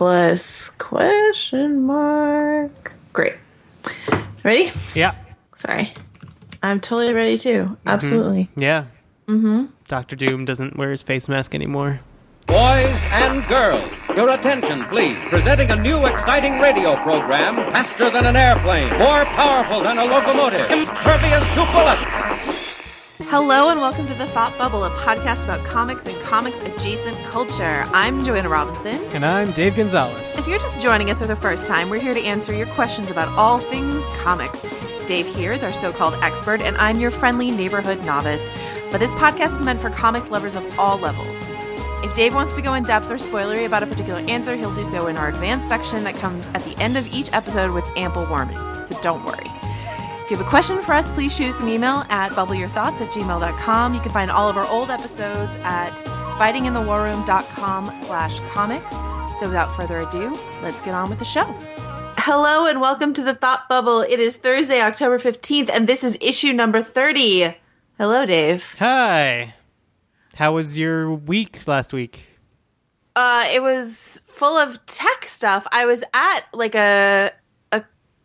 plus question mark. Great. Ready? Yeah. Sorry. I'm totally ready too. Absolutely. Yeah. Mm-hmm. Doctor Doom doesn't wear his face mask anymore. Boys and girls, your attention, please. Presenting a new exciting radio program faster than an airplane, more powerful than a locomotive, impervious to bullets. Hello and welcome to the Thought Bubble, a podcast about comics and comics adjacent culture. I'm Joanna Robinson. And I'm Dave Gonzalez. If you're just joining us for the first time, we're here to answer your questions about all things comics. Dave here is our so called expert, and I'm your friendly neighborhood novice. But this podcast is meant for comics lovers of all levels. If Dave wants to go in depth or spoilery about a particular answer, he'll do so in our advanced section that comes at the end of each episode with ample warning, so don't worry. If you have a question for us, please shoot us an email at bubbleyourthoughts at gmail.com. You can find all of our old episodes at fightinginthewarroom.com slash comics. So without further ado, let's get on with the show. Hello and welcome to the Thought Bubble. It is Thursday, October 15th, and this is issue number 30. Hello, Dave. Hi. How was your week last week? Uh, it was full of tech stuff. I was at like a a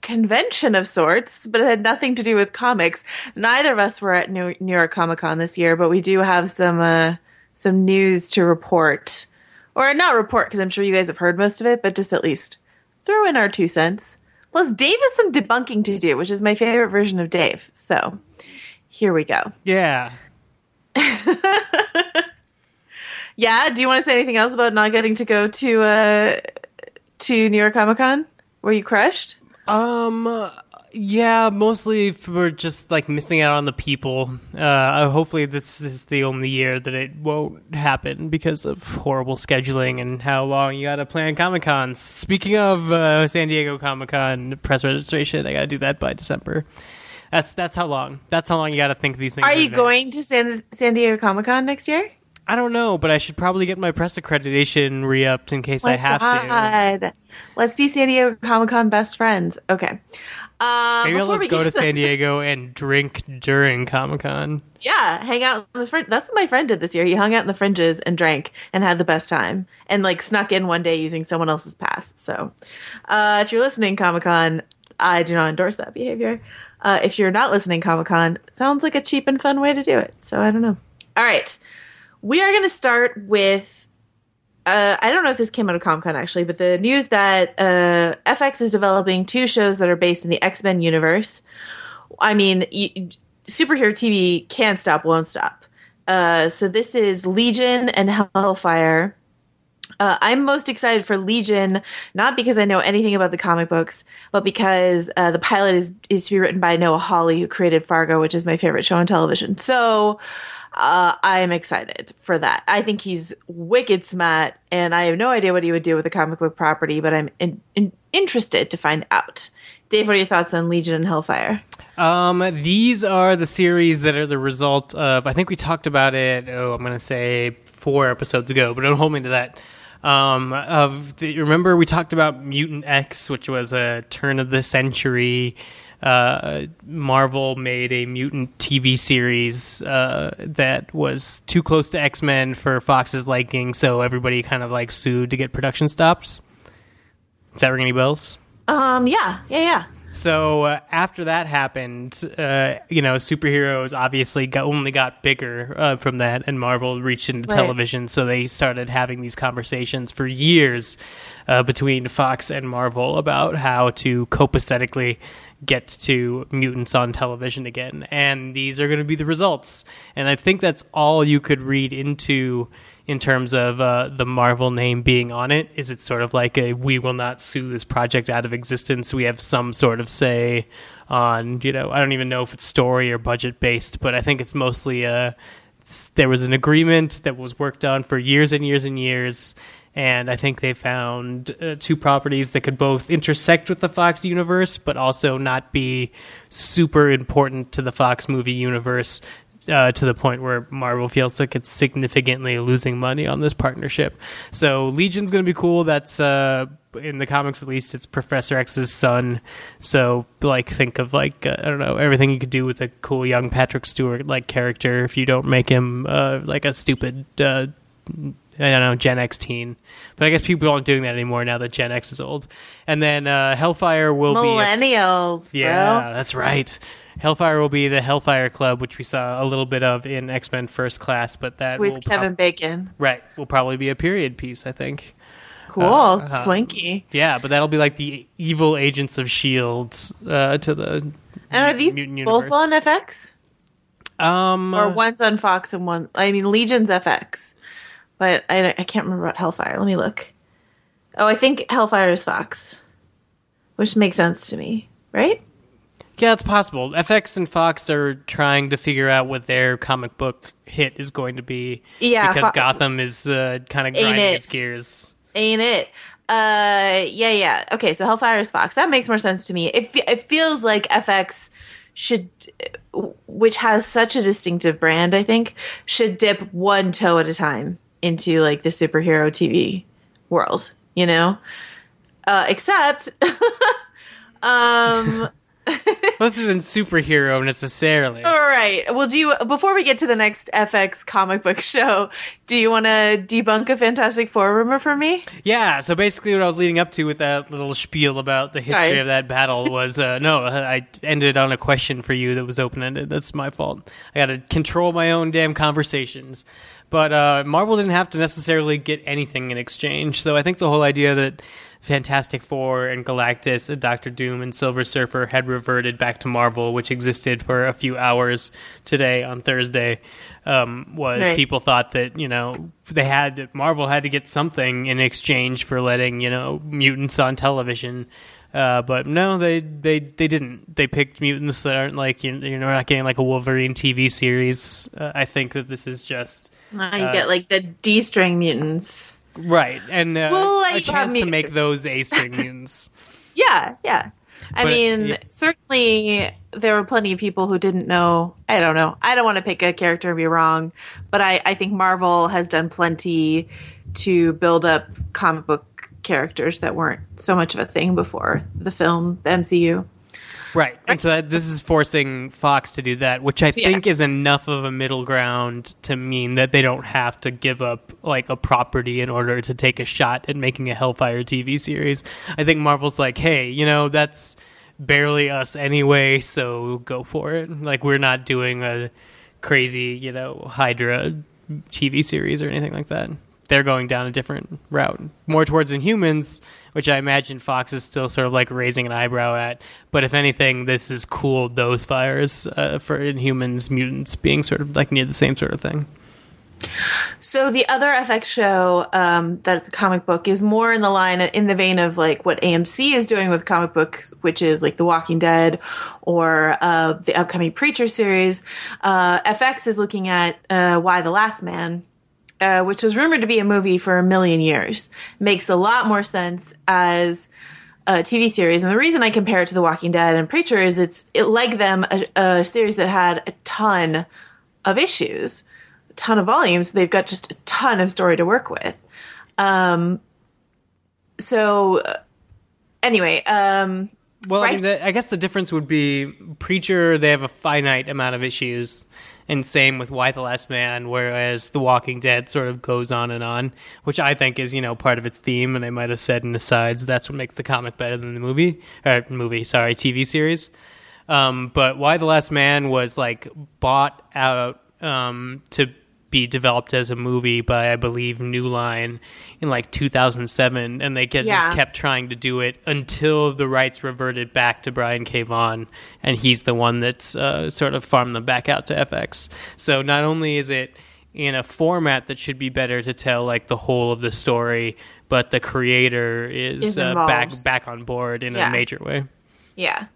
convention of sorts, but it had nothing to do with comics. Neither of us were at New, New York Comic Con this year, but we do have some uh, some news to report, or not report because I'm sure you guys have heard most of it, but just at least throw in our two cents. Plus, Dave has some debunking to do, which is my favorite version of Dave. So here we go. Yeah. Yeah. Do you want to say anything else about not getting to go to uh to New York Comic Con? Were you crushed? Um. uh, Yeah, mostly for just like missing out on the people. Uh, hopefully, this is the only year that it won't happen because of horrible scheduling and how long you gotta plan Comic Cons. Speaking of uh, San Diego Comic Con press registration, I gotta do that by December. That's that's how long. That's how long you gotta think these things. Are you going to San San Diego Comic Con next year? I don't know, but I should probably get my press accreditation re-upped in case I have to. God. Let's be San Diego Comic Con best friends. Okay. Uh, Maybe I'll just go to San Diego and drink during Comic Con. Yeah, hang out in the fringe. That's what my friend did this year. He hung out in the fringes and drank and had the best time, and like snuck in one day using someone else's pass. So, uh, if you're listening, Comic Con, I do not endorse that behavior. Uh, if you're not listening, Comic Con, sounds like a cheap and fun way to do it. So I don't know. All right, we are going to start with. Uh, I don't know if this came out of Comic Con actually, but the news that uh, FX is developing two shows that are based in the X Men universe. I mean, superhero TV can't stop, won't stop. Uh, so this is Legion and Hellfire. Uh, I'm most excited for Legion, not because I know anything about the comic books, but because uh, the pilot is is to be written by Noah Hawley, who created Fargo, which is my favorite show on television. So uh, I'm excited for that. I think he's wicked smart, and I have no idea what he would do with a comic book property, but I'm in, in, interested to find out. Dave, what are your thoughts on Legion and Hellfire? Um, these are the series that are the result of. I think we talked about it. Oh, I'm gonna say four episodes ago, but don't hold me to that. Um, of the, remember we talked about Mutant X, which was a turn of the century. Uh, Marvel made a mutant TV series uh, that was too close to X Men for Fox's liking, so everybody kind of like sued to get production stopped. Does that ring any bells? Um, yeah, yeah, yeah. So uh, after that happened, uh, you know, superheroes obviously got, only got bigger uh, from that, and Marvel reached into Right. television. So they started having these conversations for years uh, between Fox and Marvel about how to copacetically get to mutants on television again. And these are going to be the results. And I think that's all you could read into in terms of uh, the Marvel name being on it? Is it sort of like a we will not sue this project out of existence? We have some sort of say on, you know, I don't even know if it's story or budget based, but I think it's mostly uh, s- there was an agreement that was worked on for years and years and years. And I think they found uh, two properties that could both intersect with the Fox universe, but also not be super important to the Fox movie universe uh, to the point where Marvel feels like it's significantly losing money on this partnership. So Legion's going to be cool. That's uh, in the comics at least. It's Professor X's son. So like think of like uh, I don't know everything you could do with a cool young Patrick Stewart like character if you don't make him uh, like a stupid. Uh, I don't know Gen X teen, but I guess people aren't doing that anymore now that Gen X is old. And then uh, Hellfire will be Millennials, yeah, bro. that's right. Hellfire will be the Hellfire Club, which we saw a little bit of in X Men First Class, but that will With Kevin prob- Bacon. right will probably be a period piece, I think. Cool. uh, Swanky. Yeah, but that'll be like the evil agents of Shield uh, to the And are these both on FX? um Or one's on Fox and one, I mean, Legion's FX. But I, I can't remember about Hellfire. Let me look. Oh, I think Hellfire is Fox, which makes sense to me, right? Yeah, it's possible. FX and Fox are trying to figure out what their comic book hit is going to be. Yeah, because Fo- Gotham is uh, kind of grinding it? its gears. Ain't it? Uh, yeah, yeah. Okay, so Hellfire is Fox. That makes more sense to me. It it feels like FX should, which has such a distinctive brand, I think, should dip one toe at a time into like the superhero TV world. You know, uh, except, um. This isn't superhero necessarily. All right. Well, do you before we get to the next FX comic book show, do you want to debunk a Fantastic Four rumor for me? Yeah, so basically what I was leading up to with that little spiel about the history Sorry. of that battle was uh, no, I ended on a question for you that was open ended. That's my fault. I got to control my own damn conversations. But uh, Marvel didn't have to necessarily get anything in exchange. So I think the whole idea that Fantastic Four and Galactus, and Doctor Doom, and Silver Surfer had reverted back to Marvel, which existed for a few hours today on Thursday, um, was Right. people thought that you know they had Marvel had to get something in exchange for letting you know mutants on television. Uh, but no, they, they they didn't. They picked mutants that aren't like you. Know You're not getting like a Wolverine TV series. Uh, I think that this is just Now you get like the D string mutants. Right and uh, Well, like, a chance have to make those A string mutants. Yeah, yeah. I But, mean, yeah. certainly there were plenty of people who didn't know. I don't know. I don't want to pick a character and be wrong, but I, I think Marvel has done plenty to build up comic book characters that weren't so much of a thing before the film, the MCU. Right. And so that, this is forcing Fox to do that, which I think is enough of a middle ground to mean that they don't have to give up like a property in order to take a shot at making a Hellfire TV series. I think Marvel's like, "Hey, you know, that's barely us anyway, so go for it." Like we're not doing a crazy, you know, Hydra TV series or anything like that. They're going down a different route, more towards Inhumans, which I imagine Fox is still sort of like raising an eyebrow at. But if anything, this has cooled those fires uh, for Inhumans, mutants being sort of like near the same sort of thing. So the other FX show um, that's a comic book is more in the line in the vein of like what AMC is doing with comic books, which is like The Walking Dead or uh, the upcoming Preacher series. Uh, FX is looking at uh, Y the Last Man, uh, which was rumored to be a movie for a million years. Makes a lot more sense as a TV series, and the reason I compare it to The Walking Dead and Preacher is it's it like them a, a series that had a ton of issues a ton of volumes. They've got just a ton of story to work with. Um, so uh, anyway, um, Well, I, mean, the, I guess the difference would be Preacher. They have a finite amount of issues, and same with Y the Last Man. Whereas The Walking Dead sort of goes on and on, which I think is you know part of its theme. And they might have said in the sides that's what makes the comic better than the movie or movie, sorry, TV series. Um, but Y the Last Man was like bought out um, to be developed as a movie by I believe New Line in like 2007, and they get, Yeah. just kept trying to do it until the rights reverted back to Brian K. Vaughan, and he's the one that's uh, sort of farmed them back out to FX. So not only is it in a format that should be better to tell like the whole of the story, but the creator is, Is uh, back back on board in Yeah. a major way. yeah,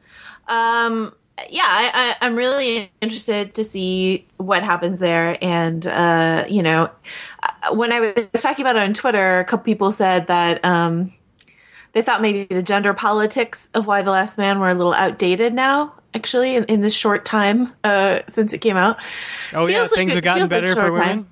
um, yeah, I, I, I'm really interested to see what happens there. And uh, you know, uh, when I was talking about it on Twitter, a couple people said that um, they thought maybe the gender politics of Y the Last Man were a little outdated now. Actually, in, in this short time uh, since it came out, Oh yeah, like things it have gotten feels like better for women. time.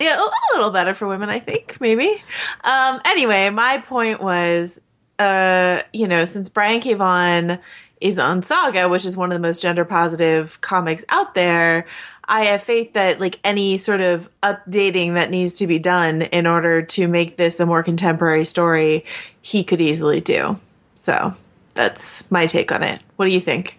Yeah, a a little better for women, I think, maybe. Um, anyway, my point was, uh, you know, since Brian K. Vaughan is on Saga, which is one of the most gender positive comics out there, I have faith that like any sort of updating that needs to be done in order to make this a more contemporary story, he could easily do. So that's my take on it. What do you think?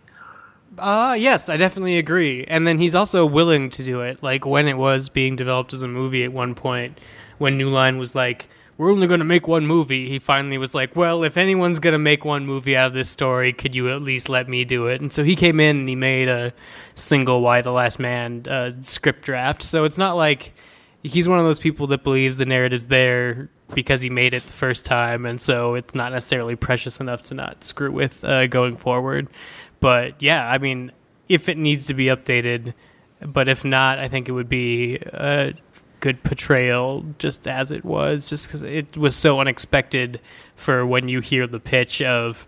Uh yes, I definitely agree. And then he's also willing to do it. Like when it was being developed as a movie at one point, when New Line was like, "We're only going to make one movie," he finally was like, "Well, if anyone's going to make one movie out of this story, could you at least let me do it?" And so he came in and he made a single Y the Last Man" uh, script draft. So it's not like he's one of those people that believes the narrative's there because he made it the first time, and so it's not necessarily precious enough to not screw with uh, going forward. But yeah, I mean, if it needs to be updated, but if not, I think it would be a good portrayal just as it was, just because it was so unexpected for when you hear the pitch of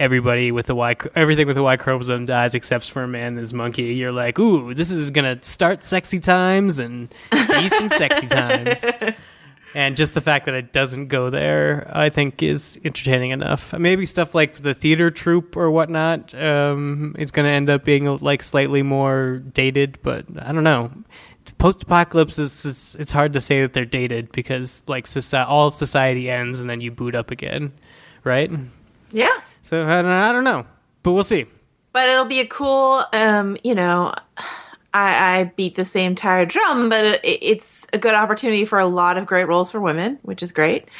everybody with the Y, everything with the Y chromosome dies except for a man and his monkey. You're like, ooh, this is gonna start sexy times and be some sexy times. And just the fact that it doesn't go there, I think, is entertaining enough. Maybe stuff like the theater troupe or whatnot um, is going to end up being like slightly more dated, but I don't know. Post apocalypse is, it's hard to say that they're dated because like soci- all society ends and then you boot up again, right? Yeah. So I don't, I don't know, but we'll see. But it'll be a cool, um, you know, I, I beat the same tired drum, but it, it's a good opportunity for a lot of great roles for women, which is great.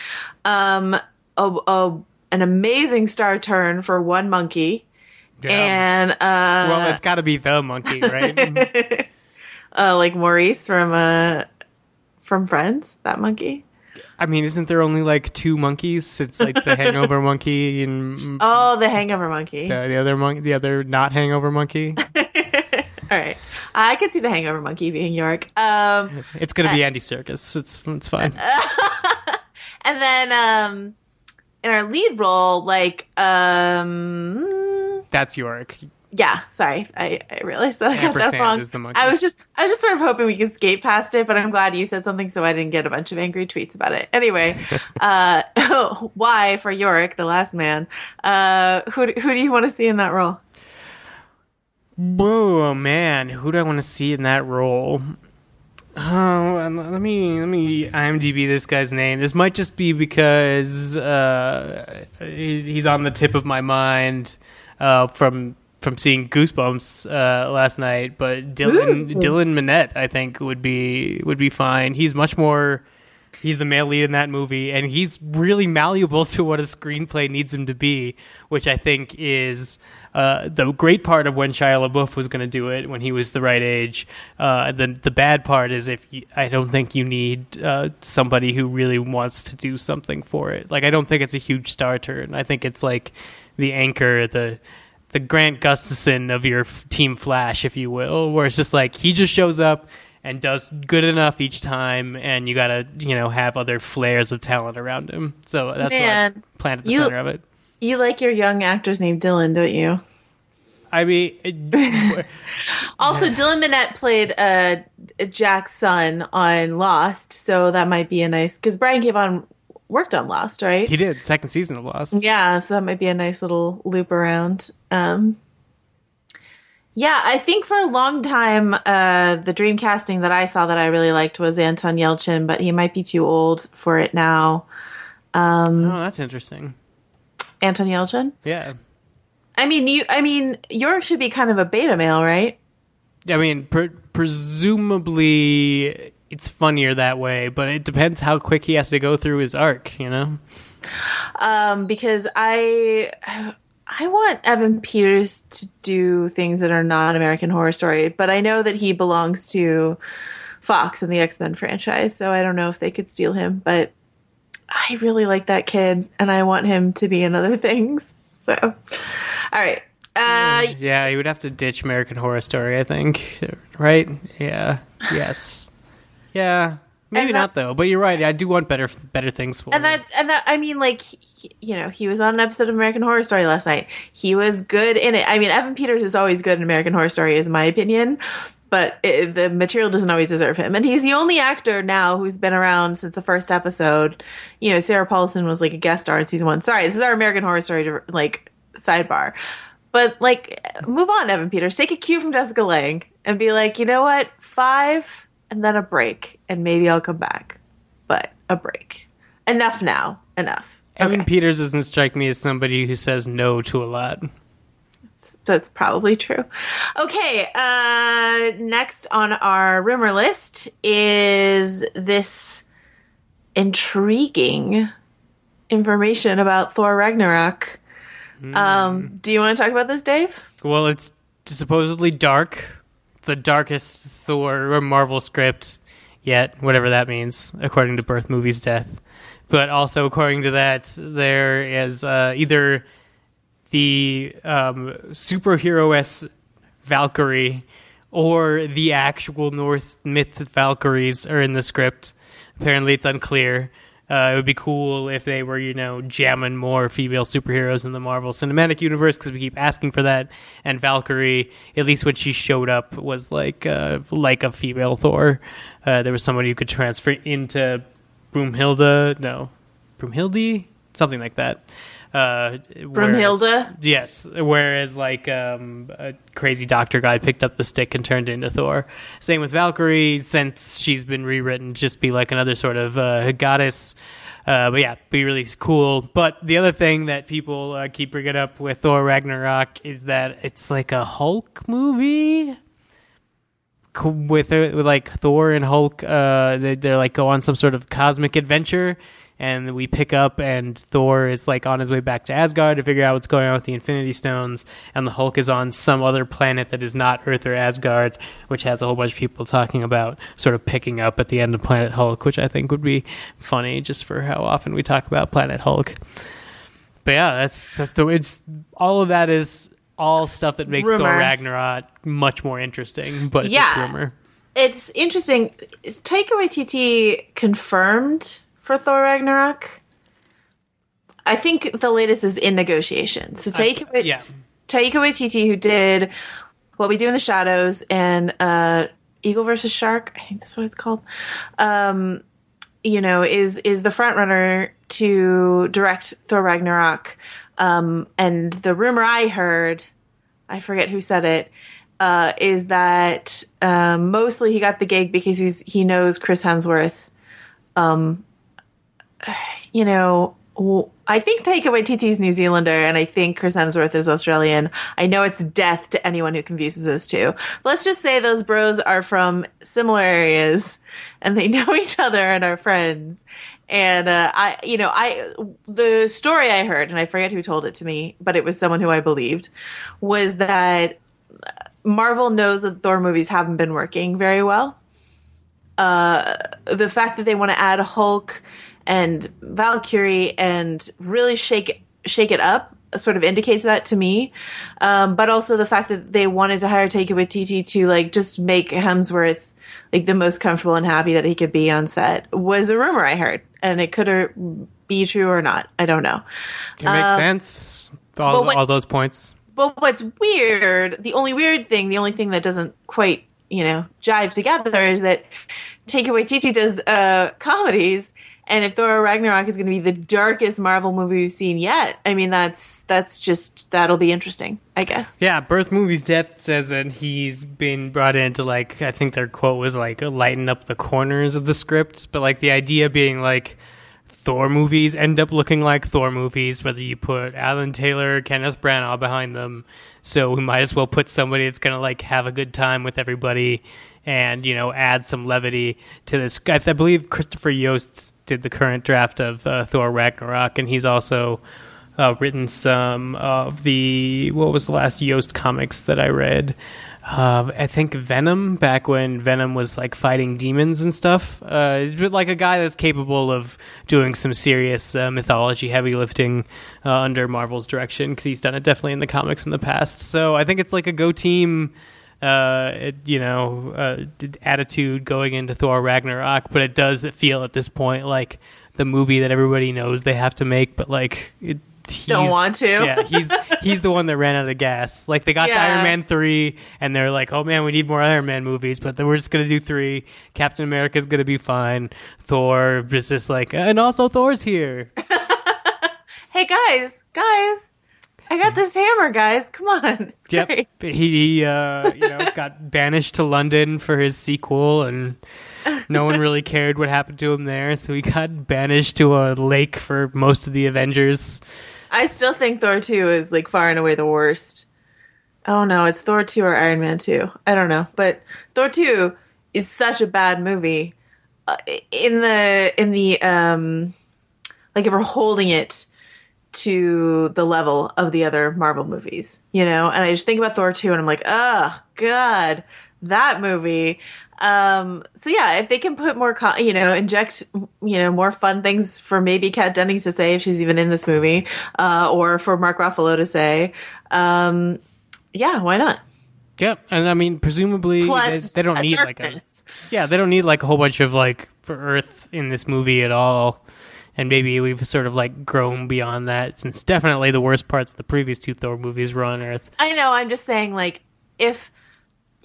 Um, a, a, an amazing star turn for one monkey. Yeah. And uh, well, it's got to be the monkey, right? uh, like Maurice from uh, from Friends, that monkey. I mean, isn't there only like two monkeys? It's like the Hangover monkey and Oh, the Hangover monkey. the, the other monkey, the other not Hangover monkey. All right, I could see the Hangover monkey being Yorick. Um, It's gonna be Andy Serkis. It's it's fine. and then um, in our lead role, like um, That's Yorick. Yeah, sorry, I, I realized that I got that wrong. is the monkey. I was just I was just sort of hoping we could skate past it, but I'm glad you said something so I didn't get a bunch of angry tweets about it. Anyway, uh, why for Yorick, the last man? Uh, who do- who do you want to see in that role? Whoa, man, who do I want to see in that role? Oh, let me let me IMDb this guy's name. This might just be because uh, he- he's on the tip of my mind uh, from from seeing Goosebumps uh, last night. But Dylan Ooh. Dylan Minnette, I think, would be would be fine. He's much more. He's the male lead in that movie, and he's really malleable to what a screenplay needs him to be, which I think is uh, the great part of when Shia LaBeouf was going to do it when he was the right age. Uh, the the bad part is if you, I don't think you need uh, somebody who really wants to do something for it. Like I don't think it's a huge star turn. I think it's like the anchor, the the Grant Gustafson of your f- team Flash, if you will, where it's just like he just shows up and does good enough each time, and you gotta you know have other flares of talent around him. So that's Man, what I planned at the you- center of it. You like your young actors named Dylan, don't you? I mean, it- Also, Dylan Minnette played uh, Jack's son on Lost, so that might be a nice because Brian K. Vaughan worked on Lost, right? he did second season of Lost. Yeah, so that might be a nice little loop around. Um, yeah, I think for a long time, uh, the dream casting that I saw that I really liked was Anton Yelchin, but he might be too old for it now. Oh, that's interesting. Anton Yelchin. Yeah. I mean, you. I mean, Yorick should be kind of a beta male, right? I mean, pre- presumably it's funnier that way, but it depends how quick he has to go through his arc, you know? um, because I I want Evan Peters to do things that are not American Horror Story, but I know that he belongs to Fox and the X Men franchise, so I don't know if they could steal him. But I really like that kid, and I want him to be in other things. So, all right. Uh, Yeah, he would have to ditch American Horror Story, I think. Right? Yeah. Yes. Yeah. Maybe that- not though, but you're right. I do want better better things for and him. that and that I mean like he, you know he was on an episode of American Horror Story last night. He was good in it. I mean Evan Peters is always good in American Horror Story, is my opinion. But it, the material doesn't always deserve him, and he's the only actor now who's been around since the first episode. You know, Sarah Paulson was like a guest star in season one. Sorry, this is our American Horror Story like sidebar. But like, move on, Evan Peters. Take a cue from Jessica Lange and be like, you know what, five and then a break, and maybe I'll come back. But a break. Enough now. Enough. Evan Okay. Peters doesn't strike me as somebody who says no to a lot. That's probably true. Okay, uh next on our rumor list is this intriguing information about Thor Ragnarok. Um, do you want to talk about this, Dave? Well, it's supposedly dark, the darkest Thor or Marvel script yet, whatever that means, according to Birth Movies Death. But also, according to that, there is uh, either the um, superhero S Valkyrie or the actual Norse myth Valkyries are in the script. Apparently, it's unclear. Uh, it would be cool if they were, you know, jamming more female superheroes in the Marvel Cinematic Universe because we keep asking for that. And Valkyrie, at least when she showed up, was like uh, like a female Thor. Uh, there was somebody who could transfer into Broomhilda, no, Broomhilde, something like that. Uh, Broomhilda? Yes. Whereas, like, um, a crazy doctor guy picked up the stick and turned into Thor. Same with Valkyrie, since she's been rewritten, just be like another sort of uh, goddess. Uh, but yeah, be really cool. But the other thing that people uh, keep bringing up with Thor Ragnarok is that it's like a Hulk movie with, uh, with like Thor and Hulk. Uh, they, they're like go on some sort of cosmic adventure, and we pick up, and Thor is like on his way back to Asgard to figure out what's going on with the Infinity Stones, and the Hulk is on some other planet that is not Earth or Asgard, which has a whole bunch of people talking about sort of picking up at the end of Planet Hulk, which I think would be funny just for how often we talk about Planet Hulk. But yeah, that's, that's the, it's all of that is all stuff that makes Thor Ragnarok much more interesting, but Yeah. just rumor. It's interesting. Is Taika Waititi confirmed for Thor Ragnarok? I think the latest is in negotiations. So Taika, Wait- yeah. Taika Waititi, who did What We Do in the Shadows and uh, Eagle versus Shark, I think that's what it's called. Um, you know, is is the front runner to direct Thor Ragnarok. Um, and the rumor I heard, I forget who said it, uh, is that um, mostly he got the gig because he's he knows Chris Hemsworth. Um, you know, I think Taika Waititi is New Zealander, and I think Chris Hemsworth is Australian. I know it's death to anyone who confuses those two. But Let's just say those bros are from similar areas, and they know each other and are friends. And uh, I, you know, I the story I heard, and I forget who told it to me, but it was someone who I believed, was that Marvel knows that Thor movies haven't been working very well. Uh, the fact that they want to add Hulk and Valkyrie and really shake it, shake it up sort of indicates that to me. Um, but also the fact that they wanted to hire Taika Waititi to like just make Hemsworth like the most comfortable and happy that he could be on set was a rumor I heard, and it could be true or not. I don't know. It makes sense. All, all those points. But what's weird, the only weird thing, the only thing that doesn't quite, you know, jive together is that Taika Waititi does uh, comedies, and if Thor Ragnarok is going to be the darkest Marvel movie we've seen yet, I mean, that's that's just that'll be interesting, I guess. Yeah, Birth Movies Death says that he's been brought in to like I think their quote was like lighten up the corners of the script, but like the idea being like Thor movies end up looking like Thor movies, whether you put Alan Taylor, Kenneth Branagh behind them. So we might as well put somebody that's gonna like have a good time with everybody and you know add some levity to this. I, believe Christopher Yost did the current draft of uh, Thor Ragnarok, and he's also uh, written some of the what was the last Yost comics that I read. Uh, I think Venom back when Venom was like fighting demons and stuff. Uh, like a guy that's capable of doing some serious uh, mythology heavy lifting uh, under Marvel's direction because he's done it definitely in the comics in the past. So I think it's like a go team uh, it, you know, uh, attitude going into Thor Ragnarok, but it does feel at this point like the movie that everybody knows they have to make, but like it, he's- Don't want to. Yeah, he's he's the one that ran out of gas. Like they got to Iron Man three, and they're like, oh man, we need more Iron Man movies, but then we're just gonna do three. Captain America's gonna be fine. Thor is just like, and also Thor's here. Hey guys, guys, I got this hammer, guys. Come on. It's Yep. great. He, he uh, you know, got banished to London for his sequel, and no one really cared what happened to him there. So he got banished to a lake for most of the Avengers. I still think Thor 2 is like far and away the worst. Oh no, it's Thor 2 or Iron Man 2. I don't know. But Thor 2 is such a bad movie. Uh, in the in the um like if we're holding it to the level of the other Marvel movies, you know? And I just think about Thor 2 and I'm like, "Oh god, that movie." Um so yeah, if they can put more co- you know, inject you know, more fun things for maybe Kat Dennings to say if she's even in this movie, uh or for Mark Ruffalo to say, um yeah, why not? Yep, and I mean, presumably Plus, they, they don't need like a yeah, they don't need like a whole bunch of like for Earth in this movie at all. And maybe we've sort of like grown beyond that since definitely the worst parts of the previous two Thor movies were on Earth. I know. I'm just saying, like, if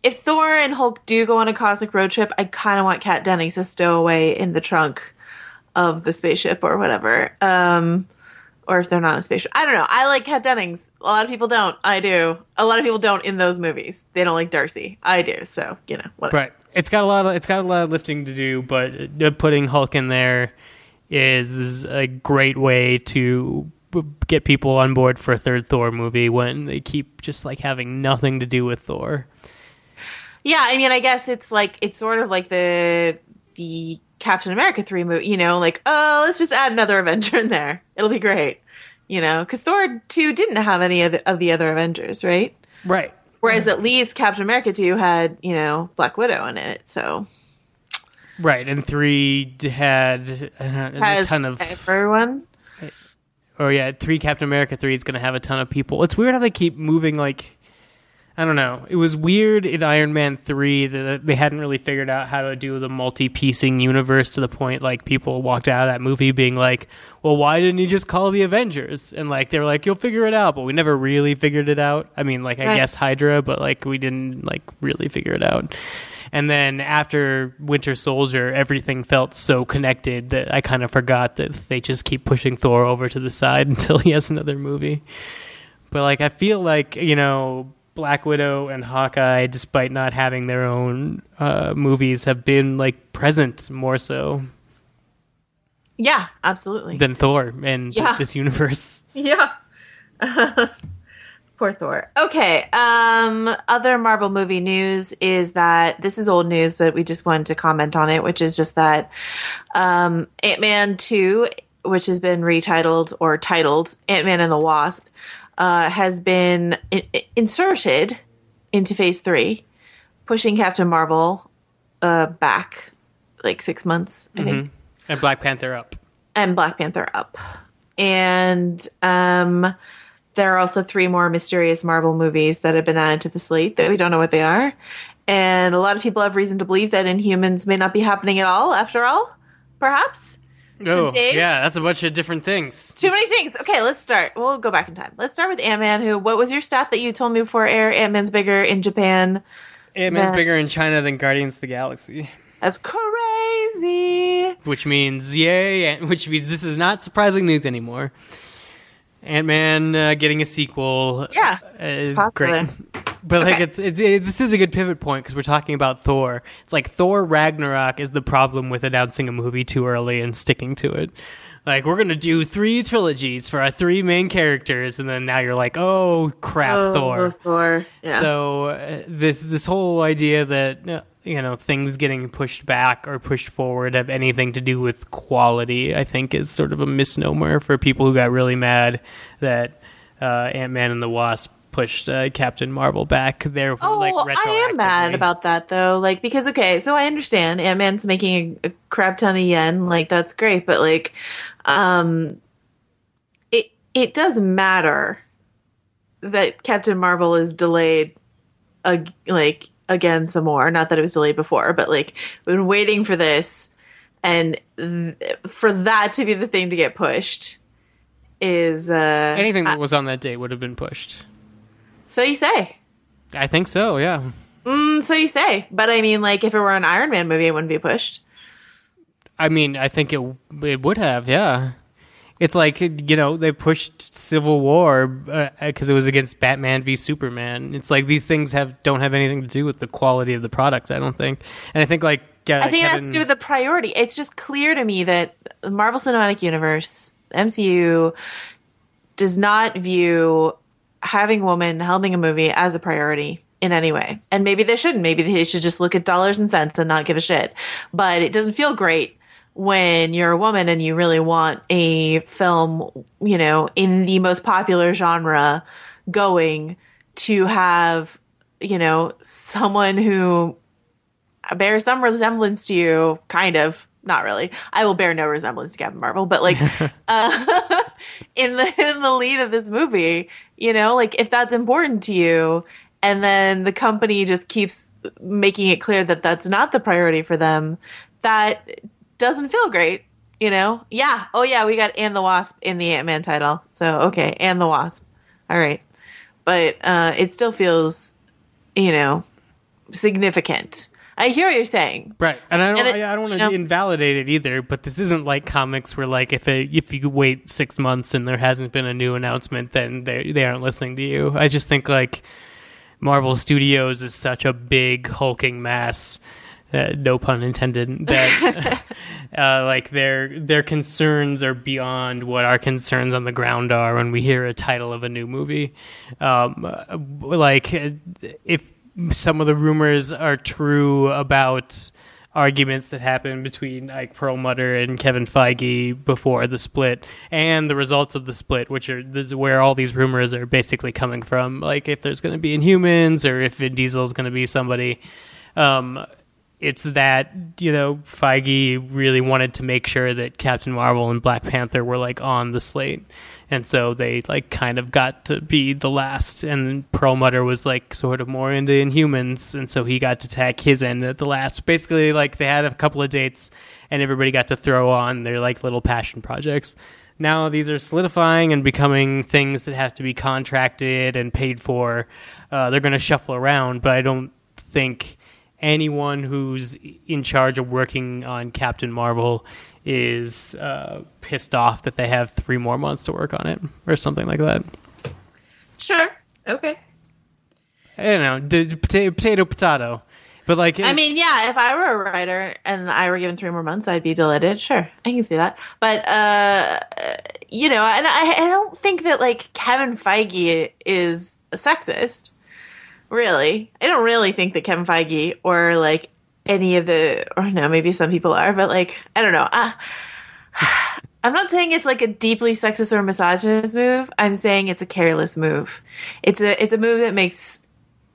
if Thor and Hulk do go on a cosmic road trip, I kind of want Kat Dennings to stow away in the trunk of the spaceship or whatever. Um, or if they're not a spaceship, I don't know. I like Kat Dennings. A lot of people don't. I do. A lot of people don't in those movies. They don't like Darcy. I do. So you know, whatever. Right. It's got a lot of it's got a lot of lifting to do, but uh, putting Hulk in there is, is a great way to get people on board for a third Thor movie when they keep just like having nothing to do with Thor. Yeah, I mean, I guess it's like it's sort of like the the Captain America three movie. You know, like oh, let's just add another Avenger in there. It'll be great. You know, because Thor two didn't have any of the, of the other Avengers, right? Right. Whereas at least Captain America two had you know Black Widow in it, so Right. And three had uh, a ton of everyone. Oh yeah, three Captain America three is going to have a ton of people. It's weird how they keep moving. Like, I don't know. It was weird in Iron Man three that they hadn't really figured out how to do the multi-piecing universe to the point like people walked out of that movie being like, "Well, why didn't you just call the Avengers?" And like they were like, "You'll figure it out," but we never really figured it out. I mean, like I Right. guess Hydra, but like we didn't like really figure it out. And then after Winter Soldier, everything felt so connected that I kind of forgot that they just keep pushing Thor over to the side until he has another movie. But like I feel like, you know, Black Widow and Hawkeye, despite not having their own uh, movies, have been like present more so Yeah, absolutely. than Thor in Yeah. this universe. Yeah. Poor Thor. Okay. Um other Marvel movie news is that this is old news, but we just wanted to comment on it, which is just that um Ant-Man 2, which has been retitled or titled Ant-Man and the Wasp, uh has been i- i- inserted into phase 3, pushing Captain Marvel uh back like 6 months, I think And Black Panther up. and Black Panther up. And um, there are also three more mysterious Marvel movies that have been added to the slate that we don't know what they are. And a lot of people have reason to believe that Inhumans may not be happening at all, after all, perhaps. Oh, so, oh, Dave? yeah, that's a bunch of different things. Too many things. Okay, let's start. We'll go back in time. Let's start with Ant Man. Who? What was your stat that you told me before air? Ant Man's bigger in Japan. Ant-Man's bigger in China than Guardians of the Galaxy. That's crazy. which means yay, which means this is not surprising news anymore. Ant Man uh, getting a sequel, Yeah, uh, is popular. great. But like Okay. it's, it's it, this is a good pivot point because we're talking about Thor. It's like Thor Ragnarok is the problem with announcing a movie too early and sticking to it. Like we're gonna do three trilogies for our three main characters, and then now you're like, oh crap, Oh, Thor. Thor. Yeah. So uh, this this whole idea that uh, you know things getting pushed back or pushed forward have anything to do with quality, I think, is sort of a misnomer for people who got really mad that uh, Ant Man and the Wasp pushed uh, Captain Marvel back. They're Oh, like I am mad about that though. Like because okay, so I understand Ant Man's making a, a crap ton of yen, like that's great, but like, um, it it does matter that Captain Marvel is delayed, ag- like again some more. Not that it was delayed before, but like we've been waiting for this, and th- for that to be the thing to get pushed is uh anything that was on that date would have been pushed. so you say. I think so. Yeah. Mm, so you say, but I mean, like, if it were an Iron Man movie, it wouldn't be pushed. I mean, I think it it would have. Yeah. It's like you know they pushed Civil War because uh, it was against Batman v Superman. It's like these things have don't have anything to do with the quality of the product. I don't think, and I think like uh, I think Kevin, it has to do with the priority. It's just clear to me that the Marvel Cinematic Universe, MCU, does not view having women helming a movie as a priority in any way. And maybe they shouldn't. Maybe they should just look at dollars and cents and not give a shit. But it doesn't feel great when you're a woman and you really want a film, you know, in the most popular genre going to have, you know, someone who bears some resemblance to you, kind of. Not really. I will bear no resemblance to Captain Marvel, but like uh, in the in the lead of this movie, you know, like if that's important to you, and then the company just keeps making it clear that that's not the priority for them, that doesn't feel great. You know? Yeah. Oh yeah, we got and the Wasp in the Ant Man title. So okay, and the Wasp. All right, but uh, it still feels, you know, significant. I hear what you're saying. Right, and I don't, And it- I, I don't want you to know- invalidate it either. But this isn't like comics where, like, if it, if you wait six months and there hasn't been a new announcement, then they they aren't listening to you. I just think like Marvel Studios is such a big hulking mass. Uh, no pun intended. That uh, like their their concerns are beyond what our concerns on the ground are when we hear a title of a new movie. Um, uh, like uh, if some of the rumors are true about arguments that happened between like Perlmutter and Kevin Feige before the split and the results of the split, which are this is where all these rumors are basically coming from. Like if there's going to be Inhumans or if Vin Diesel is going to be somebody. Um, it's that you know Feige really wanted to make sure that Captain Marvel and Black Panther were like on the slate, and so they like kind of got to be the last. And Perlmutter was like sort of more into Inhumans, and so he got to tack his end at the last. Basically, like they had a couple of dates, and everybody got to throw on their like little passion projects. Now these are solidifying and becoming things that have to be contracted and paid for. Uh, they're going to shuffle around, but I don't think anyone who's in charge of working on Captain Marvel is uh, pissed off that they have three more months to work on it or something like that. Sure. Okay. I don't know, d- potato, potato, potato. But like, I mean, yeah, if I were a writer and I were given three more months, I'd be delighted. Sure, I can see that. But uh, you know, and I, I don't think that like Kevin Feige is a sexist. Really, I don't really think that Kevin Feige or like any of the or no, maybe some people are, but like I don't know. Uh, I'm not saying it's like a deeply sexist or misogynist move. I'm saying it's a careless move. It's a it's a move that makes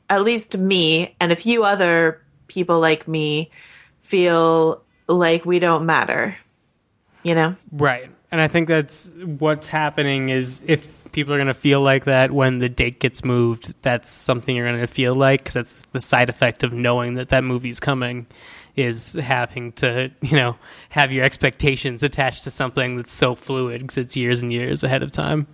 at least me and a few other people like me feel like we don't matter. You know? Right. And I think that's what's happening is if people are going to feel like that when the date gets moved, that's something you're going to feel like because that's the side effect of knowing that that movie's coming is having to, you know, have your expectations attached to something that's so fluid because it's years and years ahead of time.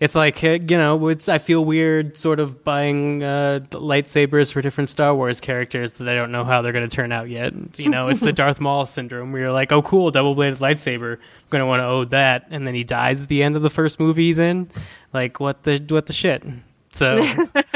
It's like uh, you know, it's I feel weird sort of buying uh, lightsabers for different Star Wars characters that I don't know how they're going to turn out yet. You know, it's the Darth Maul syndrome where you're like, oh, cool, double bladed lightsaber. I'm going to want to own that, and then he dies at the end of the first movie he's in. Like, what the what the shit? So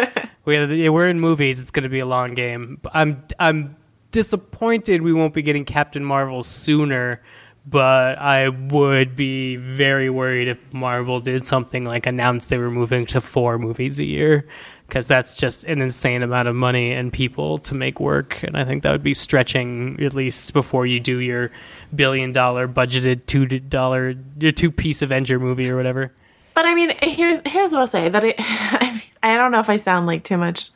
we we're in movies. It's going to be a long game. I'm I'm disappointed we won't be getting Captain Marvel sooner but I would be very worried if Marvel did something like announce they were moving to four movies a year because that's just an insane amount of money and people to make work and I think that would be stretching at least before you do your billion dollar budgeted two dollar your two piece Avenger movie or whatever. But I mean, here's here's what I'll say that it, I don't know if I sound like too much.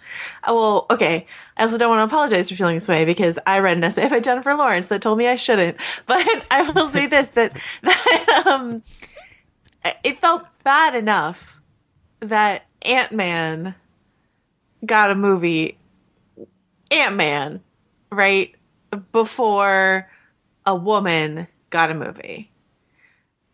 Oh, well, okay. I also don't want to apologize for feeling this way because I read an essay by Jennifer Lawrence that told me I shouldn't. But I will say this that that um, it felt bad enough that Ant Man got a movie, Ant Man, right before a woman got a movie.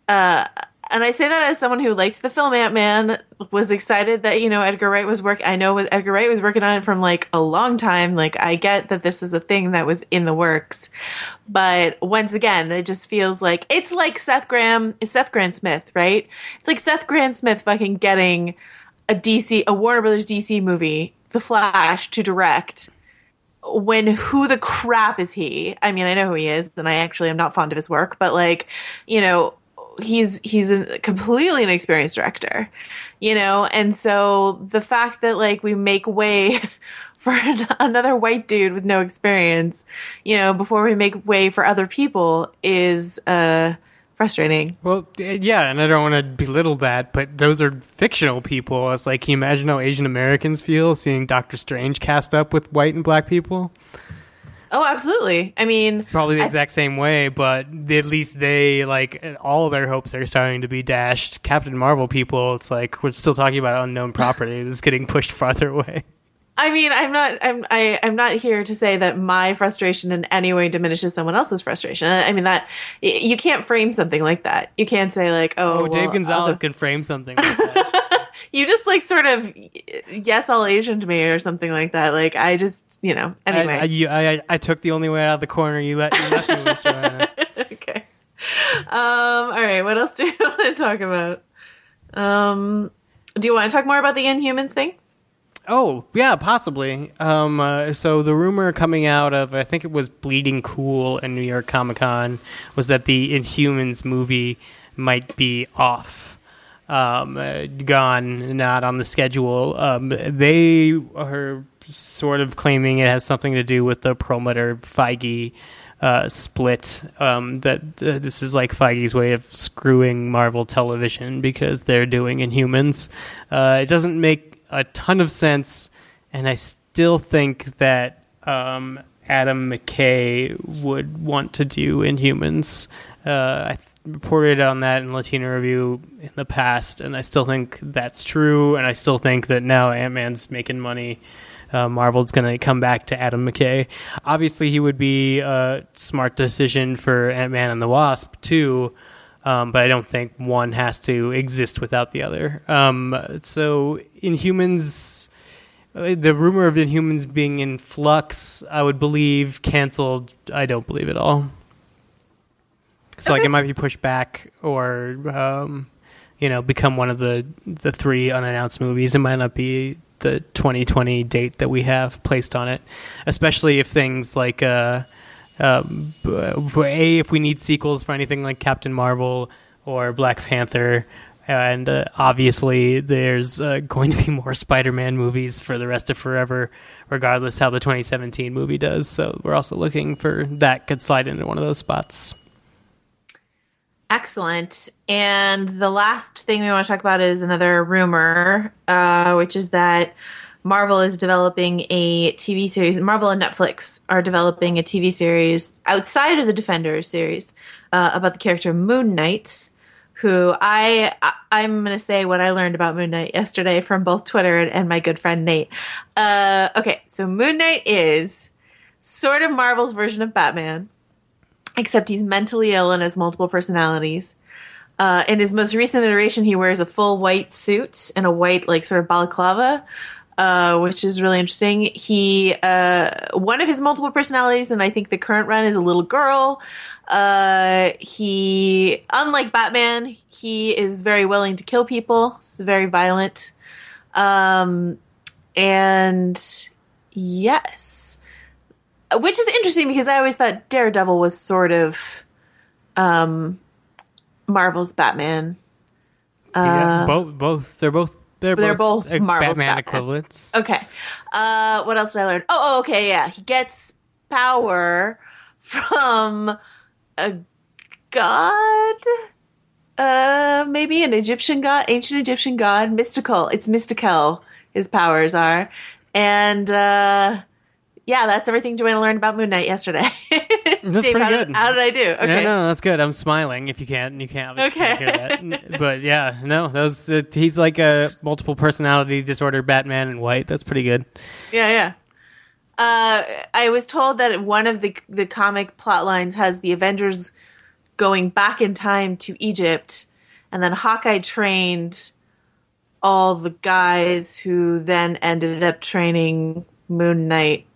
Uh, and I say that as someone who liked the film Ant Man, was excited that you know Edgar Wright was work. I know Edgar Wright was working on it from like a long time. Like I get that this was a thing that was in the works, but once again, it just feels like it's like Seth Graham, Seth Grahame-Smith, right? It's like Seth Grahame-Smith fucking getting a DC, a Warner Brothers DC movie, The Flash, to direct. When who the crap is he? I mean, I know who he is, and I actually am not fond of his work, but like, you know, he's he's a completely inexperienced director, you know, and so the fact that like we make way for another white dude with no experience, you know, before we make way for other people is uh frustrating. Well, yeah, and I don't want to belittle that, but those are fictional people. It's like, can you imagine how Asian Americans feel seeing Doctor Strange cast up with white and black people? Oh, absolutely. I mean, It's probably the exact same way, but at least they like all their hopes are starting to be dashed. Captain Marvel people, it's like we're still talking about unknown property that's getting pushed farther away. I mean, I'm not. I'm. I, I'm not here to say that my frustration in any way diminishes someone else's frustration. I mean that you can't frame something like that. You can't say like, "Oh, Oh, Dave Gonzales uh, could frame something like that. you just like sort of yes, all Asian to me or something like that. Like I just, you know. Anyway, I, I, you- I, I took the only way out of the corner you let, you left me with, Joanna. okay. Um. All right. What else do you want to talk about? Um. Do you want to talk more about the Inhumans thing? Oh, yeah, possibly. Um, uh, so the rumor coming out of, I think it was Bleeding Cool and New York Comic Con, was that the Inhumans movie might be off, um, uh, gone, not on the schedule. Um, they are sort of claiming it has something to do with the Perlmutter Feige uh, split. Um, that uh, this is like Feige's way of screwing Marvel Television because they're doing Inhumans. Uh, it doesn't make a ton of sense, and I still think that um, Adam McKay would want to do Inhumans. Uh, I reported on that in Latino Review in the past, and I still think that's true. And I still think that now Ant Man's making money. Uh, Marvel's going to come back to Adam McKay. Obviously, he would be a smart decision for Ant Man and the Wasp too, um, but I don't think one has to exist without the other. Um, so, Inhumans, uh, the rumor of Inhumans being in flux, I would believe canceled. I don't believe it all. So, like, it might be pushed back or. Um, you know, become one of the the three unannounced movies. It might not be the 2020 date that we have placed on it, especially if things like uh, um, a if we need sequels for anything like Captain Marvel or Black Panther. And uh, obviously, there's uh, going to be more Spider-Man movies for the rest of forever, regardless how the 2017 movie does. So we're also looking for that could slide into one of those spots. Excellent. And the last thing we want to talk about is another rumor, uh, which is that Marvel is developing a TV series. Marvel and Netflix are developing a TV series outside of the Defenders series uh, about the character Moon Knight, who I, I I'm going to say what I learned about Moon Knight yesterday from both Twitter and, and my good friend Nate. Uh, okay, so Moon Knight is sort of Marvel's version of Batman except he's mentally ill and has multiple personalities. Uh, in his most recent iteration, he wears a full white suit and a white, like, sort of balaclava, uh, which is really interesting. He, uh, one of his multiple personalities, and I think the current run is a little girl. Uh, he, unlike Batman, he is very willing to kill people. He's very violent. Um, and yes which is interesting because I always thought Daredevil was sort of um, Marvel's Batman. yeah, both, both, they're both, they're, They're both uh, Marvel's Batman, Batman. equivalents. Okay. Uh, what else did I learn? Oh, oh, okay, yeah. He gets power from a god. Uh, maybe an Egyptian god, ancient Egyptian god, mystical. It's mystical. His powers are, and uh, yeah, that's everything Joanna learned about Moon Knight yesterday. That's Dave, pretty how did- good. how did I do? Okay. Yeah, no, that's good. I'm smiling. If you can't, you can't obviously Okay. hear that. But yeah, no, that was, uh, he's like a multiple personality disorder Batman in white. That's pretty good. Yeah, yeah. Uh, I was told that one of the the comic plot lines has the Avengers going back in time to Egypt and then Hawkeye trained all the guys who then ended up training Moon Knight,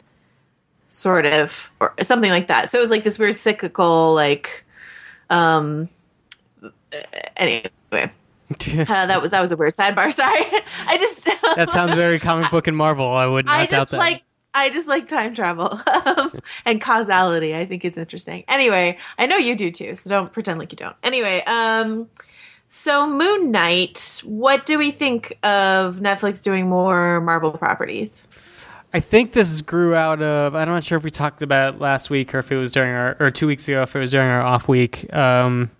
sort of, or something like that. So it was like this weird cyclical, like, um. Anyway, uh, that was that was a weird sidebar. Sorry, I just that sounds very comic book and Marvel. I would not I doubt just that. like I just like time travel um, and causality. I think it's interesting. Anyway, I know you do too, so don't pretend like you don't. Anyway, um, so Moon Knight. What do we think of Netflix doing more Marvel properties? I think this grew out of. I'm not sure if we talked about it last week or if it was during our or two weeks ago if it was during our off week. Um,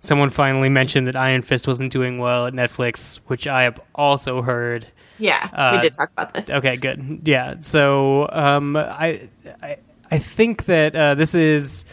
someone finally mentioned that Iron Fist wasn't doing well at Netflix, which I have also heard. Yeah, Uh, we did talk about this. Okay, good. Yeah. So um, I, I I think that uh, this is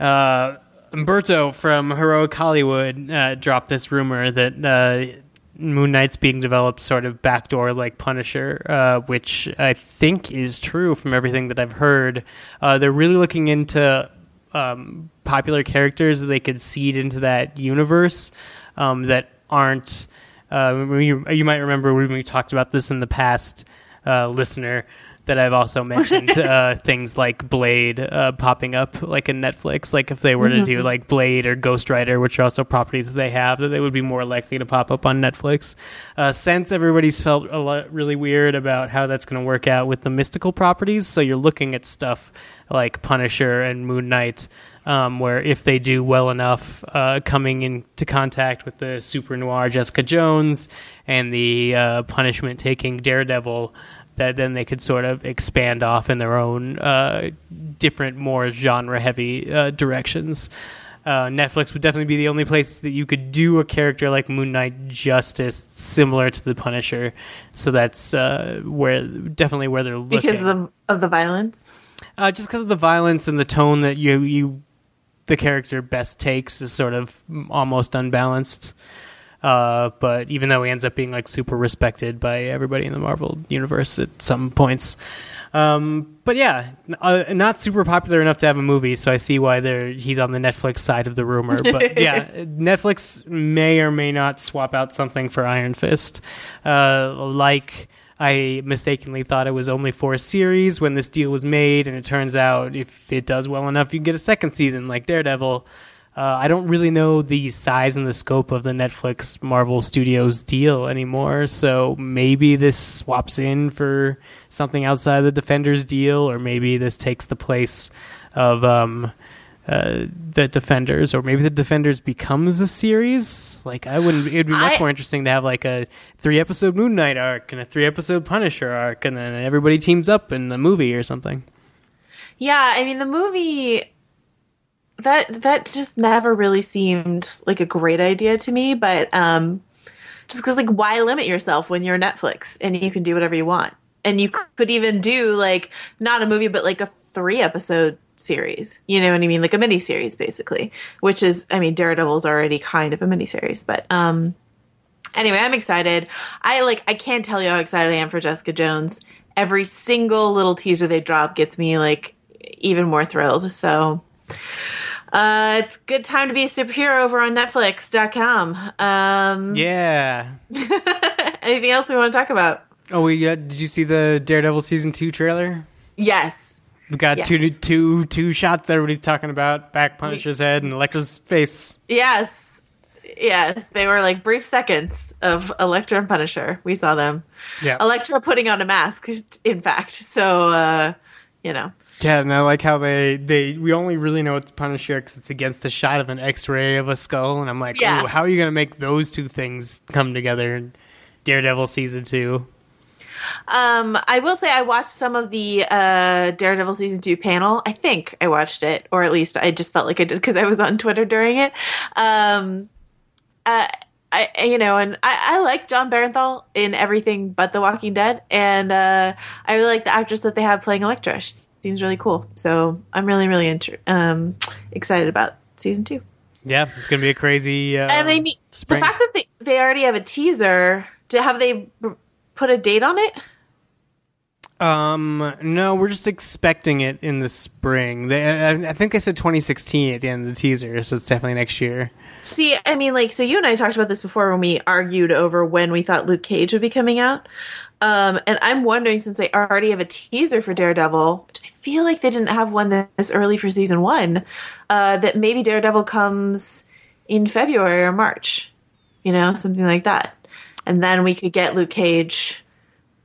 uh, Umberto from Heroic Hollywood uh, dropped this rumor that uh, Moon Knight's being developed sort of backdoor like Punisher, uh, which I think is true from everything that I've heard. Uh, they're really looking into um, popular characters that they could seed into that universe um, that aren't. Uh, you, you might remember when we talked about this in the past, uh, listener, that I've also mentioned uh, things like Blade uh, popping up like in Netflix. Like if they were to do like Blade or Ghost Rider, which are also properties that they have, that they would be more likely to pop up on Netflix. Uh, since everybody's felt a lot really weird about how that's going to work out with the mystical properties, so you're looking at stuff like Punisher and Moon Knight um, where if they do well enough uh, coming into contact with the super noir Jessica Jones and the uh, punishment taking Daredevil, that then they could sort of expand off in their own uh, different, more genre heavy uh, directions. Uh, Netflix would definitely be the only place that you could do a character like Moon Knight justice, similar to the Punisher. So that's uh, where definitely where they're looking because of the of the violence. uh, just because of the violence and the tone that you you the character best takes is sort of almost unbalanced. Uh, but even though he ends up being like super respected by everybody in the Marvel universe at some points, um, but yeah, uh, not super popular enough to have a movie. So I see why he's on the Netflix side of the rumor. But yeah, Netflix may or may not swap out something for Iron Fist, uh, like. I mistakenly thought it was only for a series when this deal was made, and it turns out if it does well enough, you can get a second season like Daredevil. Uh, I don't really know the size and the scope of the Netflix Marvel Studios deal anymore, so maybe this swaps in for something outside the Defenders deal, or maybe this takes the place of um, uh, the Defenders, or maybe the Defenders becomes a series. Like I wouldn't. It would be much I- more interesting to have like a three episode Moon Knight arc and a three episode Punisher arc, and then everybody teams up in the movie or something. Yeah, I mean the movie that that just never really seemed like a great idea to me, but um just cuz like why limit yourself when you're Netflix and you can do whatever you want. And you could even do like not a movie but like a 3 episode series. You know what I mean? Like a mini series basically, which is I mean Daredevil's already kind of a mini series, but um anyway, I'm excited. I like I can't tell you how excited I am for Jessica Jones. Every single little teaser they drop gets me like even more thrilled. So uh it's good time to be a superhero over on netflix.com. Um Yeah. anything else we want to talk about? Oh, we got, did you see the Daredevil season two trailer? Yes. We got two Yes. two two shots everybody's talking about back Punisher's head and Elektra's face. Yes. Yes, they were like brief seconds of Elektra and Punisher. We saw them. Yeah. Elektra putting on a mask, in fact. So, uh, you know. Yeah, and I like how they they we only really know it's Punisher because it's against a shot of an X-ray of a skull, and I'm like, Yeah. ooh, how are you gonna make those two things come together in Daredevil season two? Um, I will say I watched some of the uh, Daredevil season two panel. I think I watched it, or at least I just felt like I did because I was on Twitter during it. Um, uh, I you know, and I, I like Jon Bernthal in everything but The Walking Dead, and uh, I really like the actress that they have playing Elektra. Seems really cool, so I'm really really inter- um, excited about season two. Yeah, it's gonna be a crazy. Uh, And I mean, spring. the fact that they they already have a teaser. To have they put a date on it? Um, no, we're just expecting it in the spring. They, I, I think they said 2016 at the end of the teaser, so it's definitely next year. See, I mean, like, so you and I talked about this before when we argued over when we thought Luke Cage would be coming out. Um, and I'm wondering, since they already have a teaser for Daredevil, which I feel like they didn't have one this early for season one, uh, that maybe Daredevil comes in February or March, you know, something like that. And then we could get Luke Cage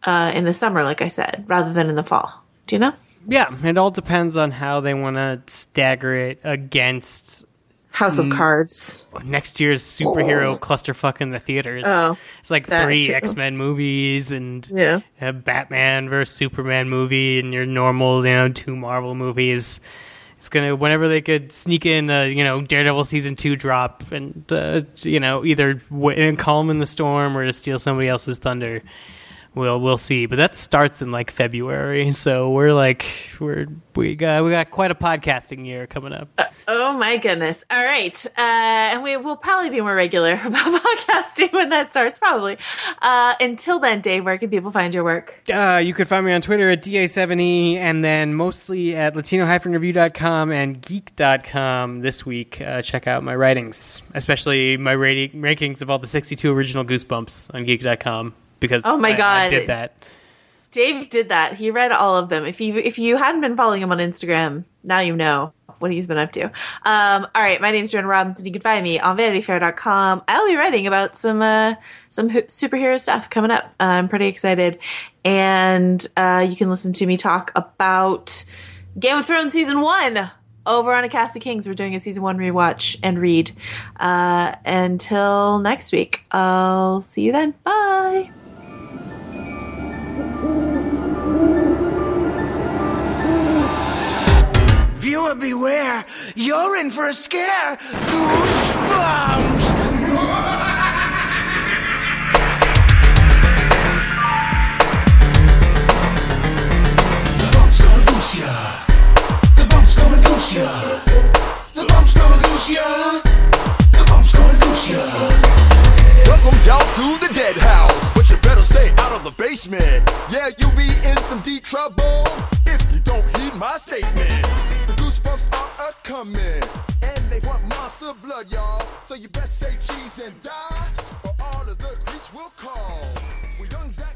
uh, in the summer, like I said, rather than in the fall. Do you know? Yeah, it all depends on how they want to stagger it against House of Cards. next year's superhero clusterfuck in the theaters. Oh, it's like three. X Men movies and Yeah. a Batman versus Superman movie and your normal, you know, two Marvel movies. It's gonna whenever they could sneak in, a, you know, Daredevil season two drop and uh, you know either w- calm in the storm or to steal somebody else's thunder. We'll we'll see, but that starts in like February, so we're like we're we got we got quite a podcasting year coming up. Oh my goodness. All right. Uh, and we will probably be more regular about podcasting when that starts, probably. Uh, until then, Dave, where can people find your work? Uh, you can find me on Twitter at DA7E and then mostly at latino-review.com and geek.com this week. Uh, check out my writings, especially my rating, rankings of all the 62 original Goosebumps on geek.com because Oh my I- I God. did that. Dave did that. He read all of them. If you if you hadn't been following him on Instagram, now you know what he's been up to. Um, all right, my name's Joanna Robinson. You can find me on VanityFair.com. I'll be writing about some uh, some superhero stuff coming up. Uh, I'm pretty excited, and uh, you can listen to me talk about Game of Thrones season one over on a Cast of Kings. We're doing a season one rewatch and read. Uh, until next week, I'll see you then. Bye. Viewer beware, you're in for a scare. Goosebumps! The bump's gonna goose ya. The bump's gonna goose ya. The bump's gonna goose ya. The bump's gonna goose ya. Welcome y'all to the dead house, but you better stay out of the basement. Yeah, you'll be in some deep trouble if you don't heed my statement. Goosebumps are a coming, and they want monster blood, y'all. So you best say cheese and die, or all of the creeps will call. Well, young Zach